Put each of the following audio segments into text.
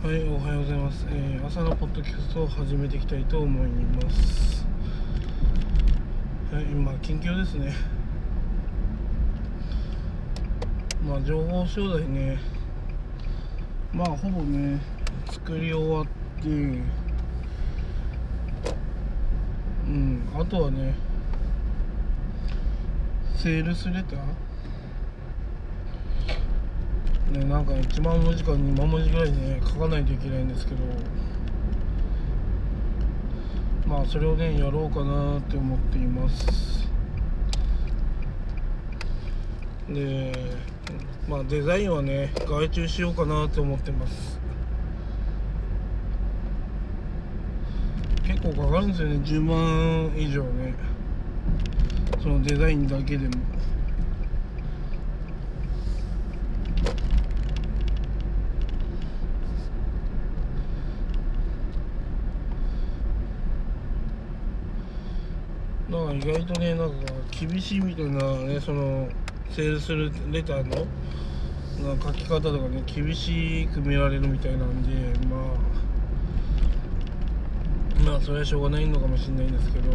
はい、おはようございます。えー朝のポッドキャストを始めていきたいと思います。はい、今、近況ですね。まあ、情報商材ね、まあ、ほぼね、作り終わって、うん、あとはね、セールスレターね、なんか1万文字か2万文字ぐらいね書かないといけないんですけど。まあそれをねやろうかなって思っています。でまあデザインはね外注しようかなって思ってます。結構かかるんですよね10万以上ね。そのデザインだけでも。だか意外とねなんか厳しいみたいなねそのセールスレターのなんか書き方とかね厳しく見られるみたいなんでまあまあそれはしょうがないのかもしれないんですけど。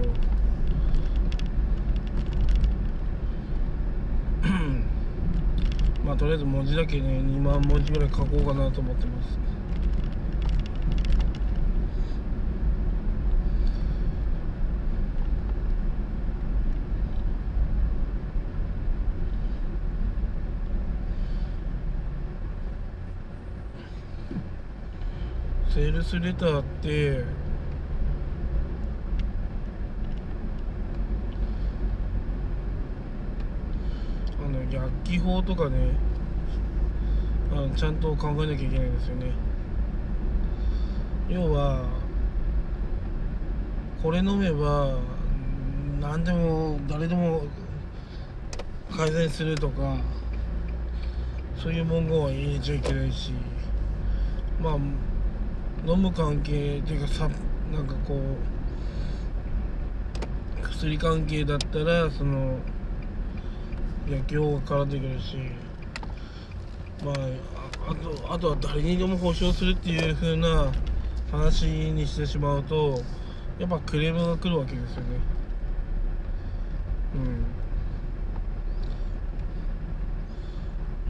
まあとりあえず文字だけね2万文字ぐらい書こうかなと思ってます。セールスレターってあの薬機法とかねあのちゃんと考えなきゃいけないんですよね。要はこれ飲めば何でも誰でも改善するとかそういう文言は入れちゃいけないしまあ飲む関係っていうかさなんかこう薬関係だったらその薬用が絡んでくるしまあああとあとは誰にでも保証するっていう風な話にしてしまうとやっぱクレームが来るわけですよね。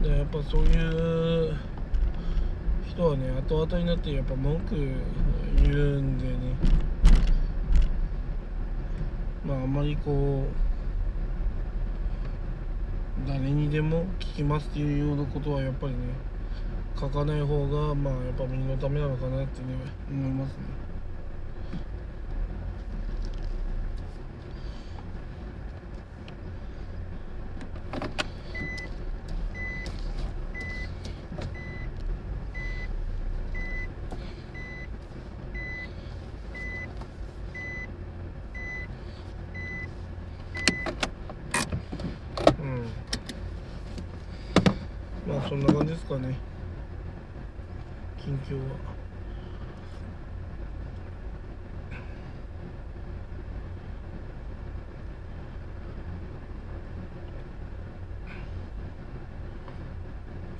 うん。でやっぱそういう人はね後々になってやっぱ文句言うんでね。まああまりこう誰にでも聞きますっていうようなことはやっぱりね書かない方がまあやっぱ身のためなのかなってね思いますねうんまあそんな感じですかね。近況は。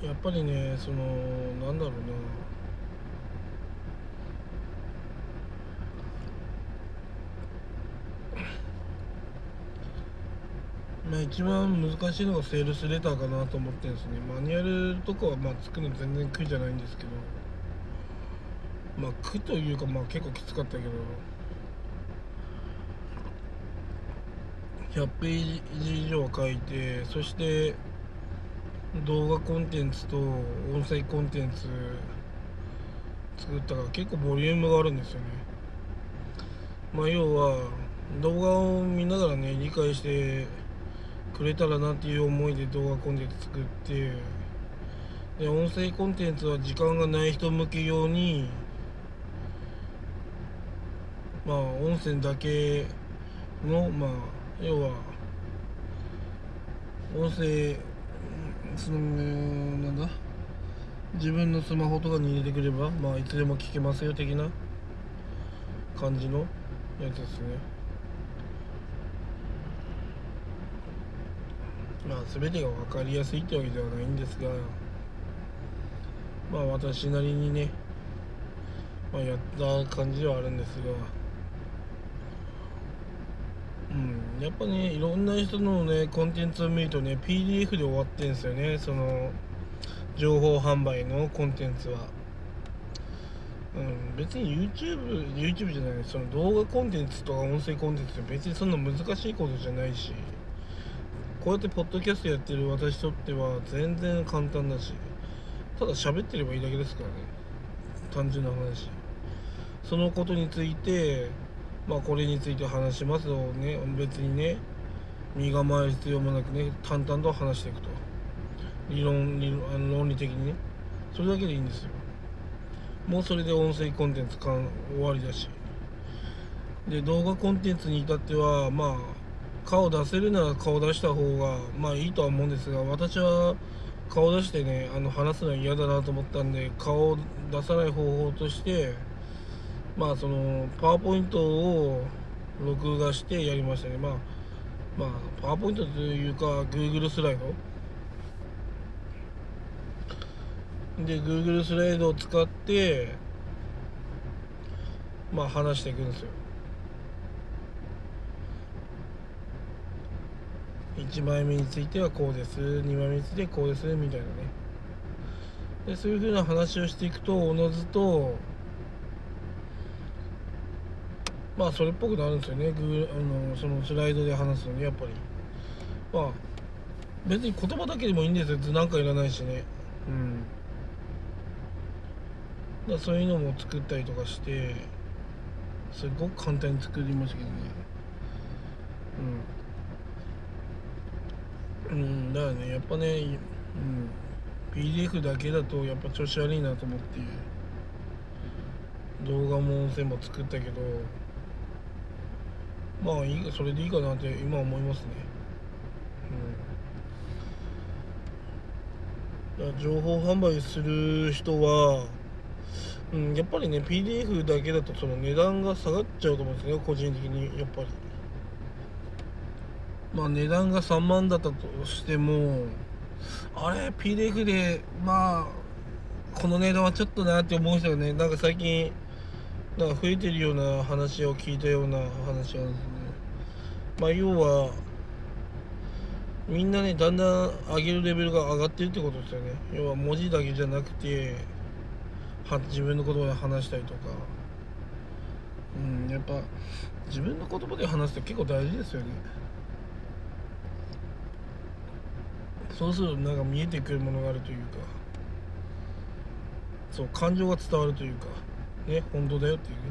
やっぱりねそのなんだろうな。一番難しいのがセールスレターかなと思ってるんですね。マニュアルとかはまあ作るの全然苦じゃないんですけど。まあ苦というかまあ結構きつかったけど。100ページ以上書いてそして動画コンテンツと音声コンテンツ作ったから結構ボリュームがあるんですよね。まあ要は動画を見ながらね理解してくれたらなっていう思いで動画コンテンツ作ってで音声コンテンツは時間がない人向け用にまあ音声だけのまあ要は音声そのなんだ？自分のスマホとかに入れてくればまあいつでも聞けますよ的な感じのやつですね。まあ全てが分かりやすいってわけではないんですがまあ私なりにねまあ、やった感じではあるんですが、うん、やっぱねいろんな人のねコンテンツを見るとね PDF で終わってんですよねその情報販売のコンテンツは。うん、別に YouTube, YouTube じゃないその動画コンテンツとか音声コンテンツって別にそんな難しいことじゃないしこうやってポッドキャストやってる私にとっては全然簡単だしただ喋ってればいいだけですからね。単純な話。そのことについてまあこれについて話しますをね別にね身構える必要もなくね淡々と話していくと。理論理論論理的にね。それだけでいいんですよ。もうそれで音声コンテンツか終わりだし。で動画コンテンツに至ってはまあ顔出せるなら顔出した方がまあいいとは思うんですが私は顔出してねあの話すのは嫌だなと思ったんで顔を出さない方法としてまあそのパワーポイントを録画してやりましたね。まあまあパワーポイントというか Google スライド。で Google スライドを使ってまあ話していくんですよ。1枚目についてはこうです。2枚目についてはこうです。みたいなね。でそういうふうな話をしていくとおのずとまあそれっぽくなるんですよね。Google あのそのスライドで話すのにやっぱり。まあ別に言葉だけでもいいんですよ。図なんかいらないしね。うん。だそういうのも作ったりとかしてすごく簡単に作りましたけどね。うん、うん、だからね。やっぱね、うん、PDF だけだとやっぱ調子悪いなと思って動画も音声も作ったけどまあいいそれでいいかなって今思いますね。うん。情報販売する人はうん、やっぱりね PDF だけだとその値段が下がっちゃうと思うんですね個人的にやっぱり。まあ値段が3万だったとしてもあれ PDF でまあこの値段はちょっとなって思う人がね。なんか最近なんか増えてるような話を聞いたような話なんですね。まあ要はみんなねだんだん上げるレベルが上がってるってことですよね。要は文字だけじゃなくては自分の言葉で話したりとか。うんやっぱ自分の言葉で話すって結構大事ですよね。そうするとなんか見えてくるものがあるというかそう感情が伝わるというかね本当だよっていうね。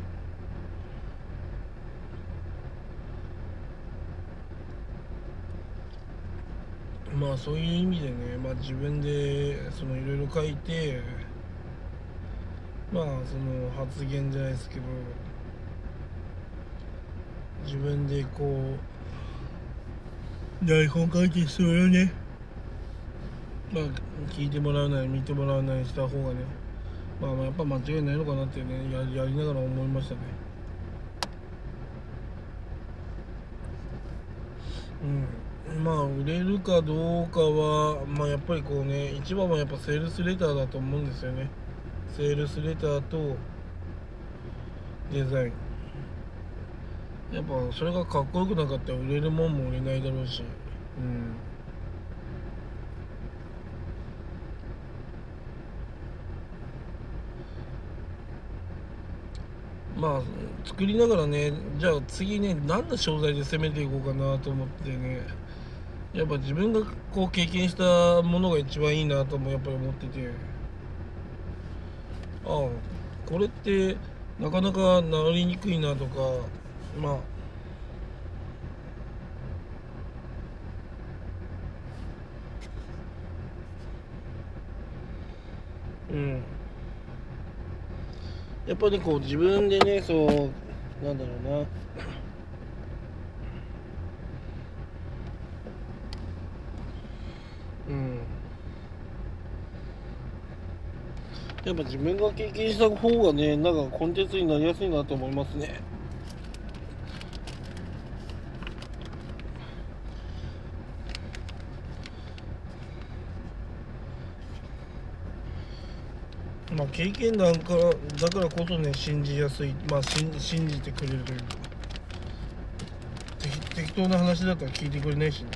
まあそういう意味でね、まあ、自分でそのいろいろ書いてまあその発言じゃないですけど自分でこう台本書いてそれをね。まあ聞いてもらうなり見てもらうなりした方がねまあまあやっぱ間違いないのかなってねややりながら思いましたね。うん。まあ売れるかどうかはまあやっぱりこうね一番はやっぱセールスレターだと思うんですよね。セールスレターとデザイン。やっぱそれがかっこよくなかったら売れるもんも売れないだろうし。うん。まあ作りながらねじゃあ次ね何の商材で攻めていこうかなと思ってね。やっぱ自分がこう経験したものが一番いいなともやっぱり思ってて。ああこれってなかなか治りにくいなとかまあ。うん。やっぱりこう自分でねそうなんだろうな。うん。やっぱ自分が経験した方がねなんかコンテンツになりやすいなと思いますね。まあ経験談からだからこそね信じやすいまあ信じてくれるというか。適当な話だから聞いてくれないしね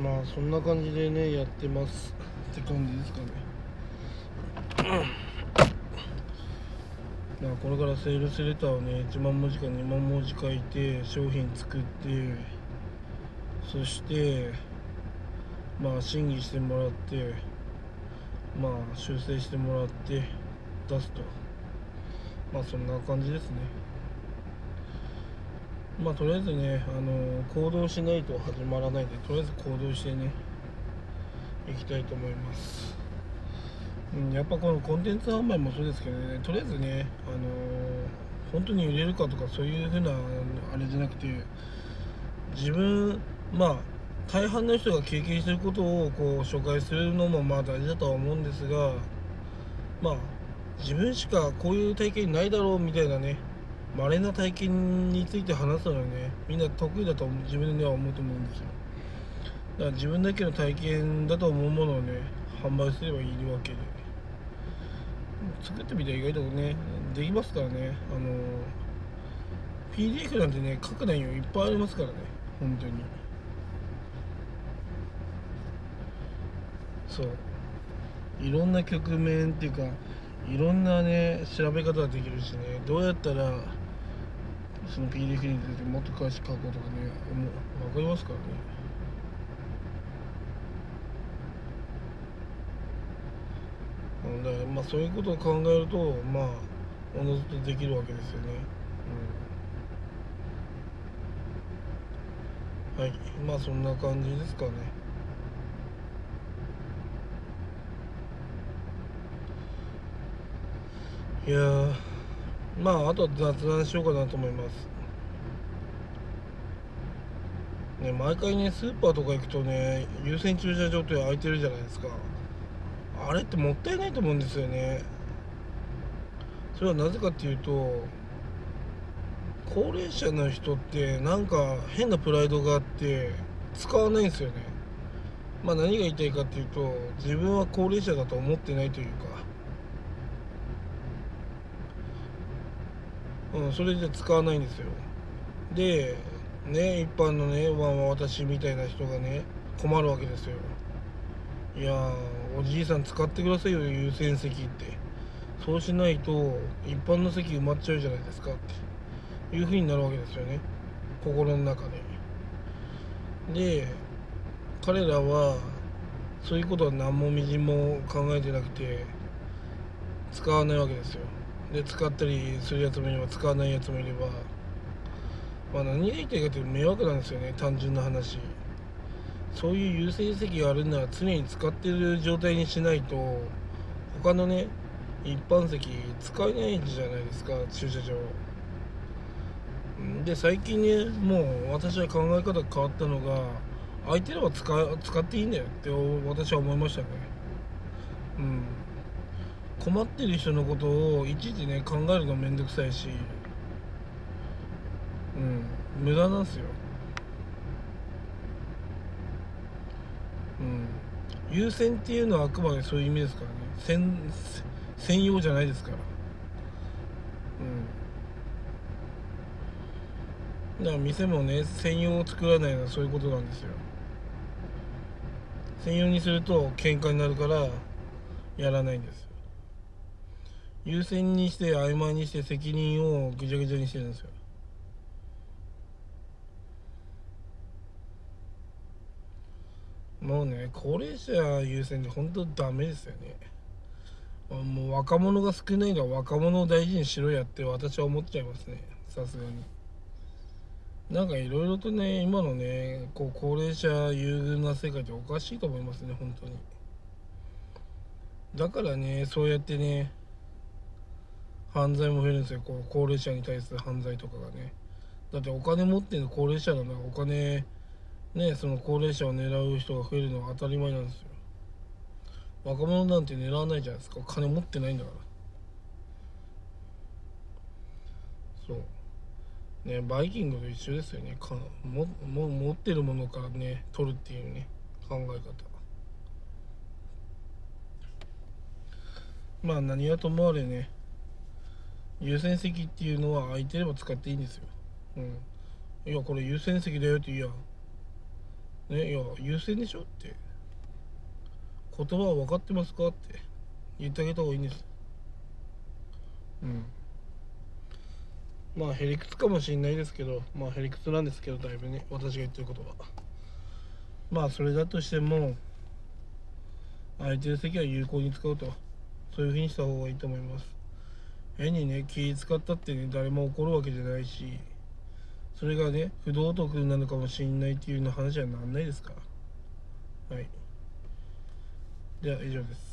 まあそんな感じでねやってますって感じですかね。まあこれからセールスレターをね1万文字か2万文字書いて商品作ってそしてまあ審議してもらってまあ修正してもらって出すと。まあそんな感じですね。まあとりあえずねあの行動しないと始まらないんでとりあえず行動してねいきたいと思います、うん、やっぱこのコンテンツ販売もそうですけどねとりあえずねあの本当に売れるかとかそういうふうなあれじゃなくて自分まあ大半の人が経験してることをこう紹介するのもまあ大事だとは思うんですがまあ自分しかこういう体験ないだろうみたいなね稀な体験について話すのはね。みんな得意だと自分では思うと思うんですよ。だから自分だけの体験だと思うものをね販売すればいいわけで。作ってみたら意外とねできますからね。あの PDF なんてね書く内容いっぱいありますからね。本当に。そう。いろんな局面っていうかいろんなね調べ方ができるしね。どうやったらその PDF についてもっと詳しく書こうとかね思う。分かりますからね。うんだからまあそういうことを考えるとまあおのずとできるわけですよね、うん、はい。まあそんな感じですかね。いやまああと雑談しようかなと思います。ね毎回ねスーパーとか行くとね優先駐車場って空いてるじゃないですか。あれってもったいないと思うんですよね。それはなぜかっていうと高齢者の人ってなんか変なプライドがあって使わないんですよね。まあ何が言いたいかっていうと自分は高齢者だと思ってないというか。うん、それで使わないんですよ。でね一般のねわ私みたいな人がね困るわけですよ。いやおじいさん使ってくださいよ優先席って。そうしないと一般の席埋まっちゃうじゃないですか。っていう風になるわけですよね。心の中で。で彼らはそういうことは何もみじんも考えてなくて使わないわけですよ。で使ったりするやつもいれば使わないやつもいれば、まあ、何が言いたいかというと迷惑なんですよね単純な話。そういう優先席があるなら常に使ってる状態にしないと他のね一般席使えないじゃないですか駐車場。で最近ねもう私は考え方変わったのが空いてれば使使っていいんだよって私は思いましたね。うん。困ってる人のことをいちいちね考えるのめんどくさいし。うん。無駄なんですよ。うん。優先っていうのはあくまでそういう意味ですからね。専専用じゃないですから。うん。だから店もね専用を作らないのはそういうことなんですよ。専用にすると喧嘩になるからやらないんです優先にして曖昧にして責任をぐちゃぐちゃにしてるんですよ。もうね高齢者優先で本当ダメですよね。もう若者が少ないのは若者を大事にしろやって私は思っちゃいますね。さすがに。なんかいろいろとね今のねこう高齢者優遇な世界っておかしいと思いますね本当に。だからねそうやってね犯罪も増えるんですよ。こう高齢者に対する犯罪とかがね。だってお金持ってる高齢者な。らお金ねその高齢者を狙う人が増えるのは当たり前なんですよ。若者なんて狙わないじゃないですか。金持ってないんだから。そう。ねバイキングと一緒ですよね。かもも持ってるものからね取るっていうね考え方。まあ何はともあれね。優先席っていうのは空いてれば使っていいんですよ。うん。いやこれ優先席だよって言うやねいや優先でしょって。言葉は分かってますかって。言ってあげた方がいいんです。うん。まあへりくつかもしれないですけどまあへりくつなんですけどだいぶね私が言ってることは。まあそれだとしても空いてる席は有効に使うと。そういうふうにした方がいいと思います。変にね気使ったってね誰も怒るわけじゃないしそれがね不道徳なのかもしんないっていうの話はなんないですか？らはい。では以上です。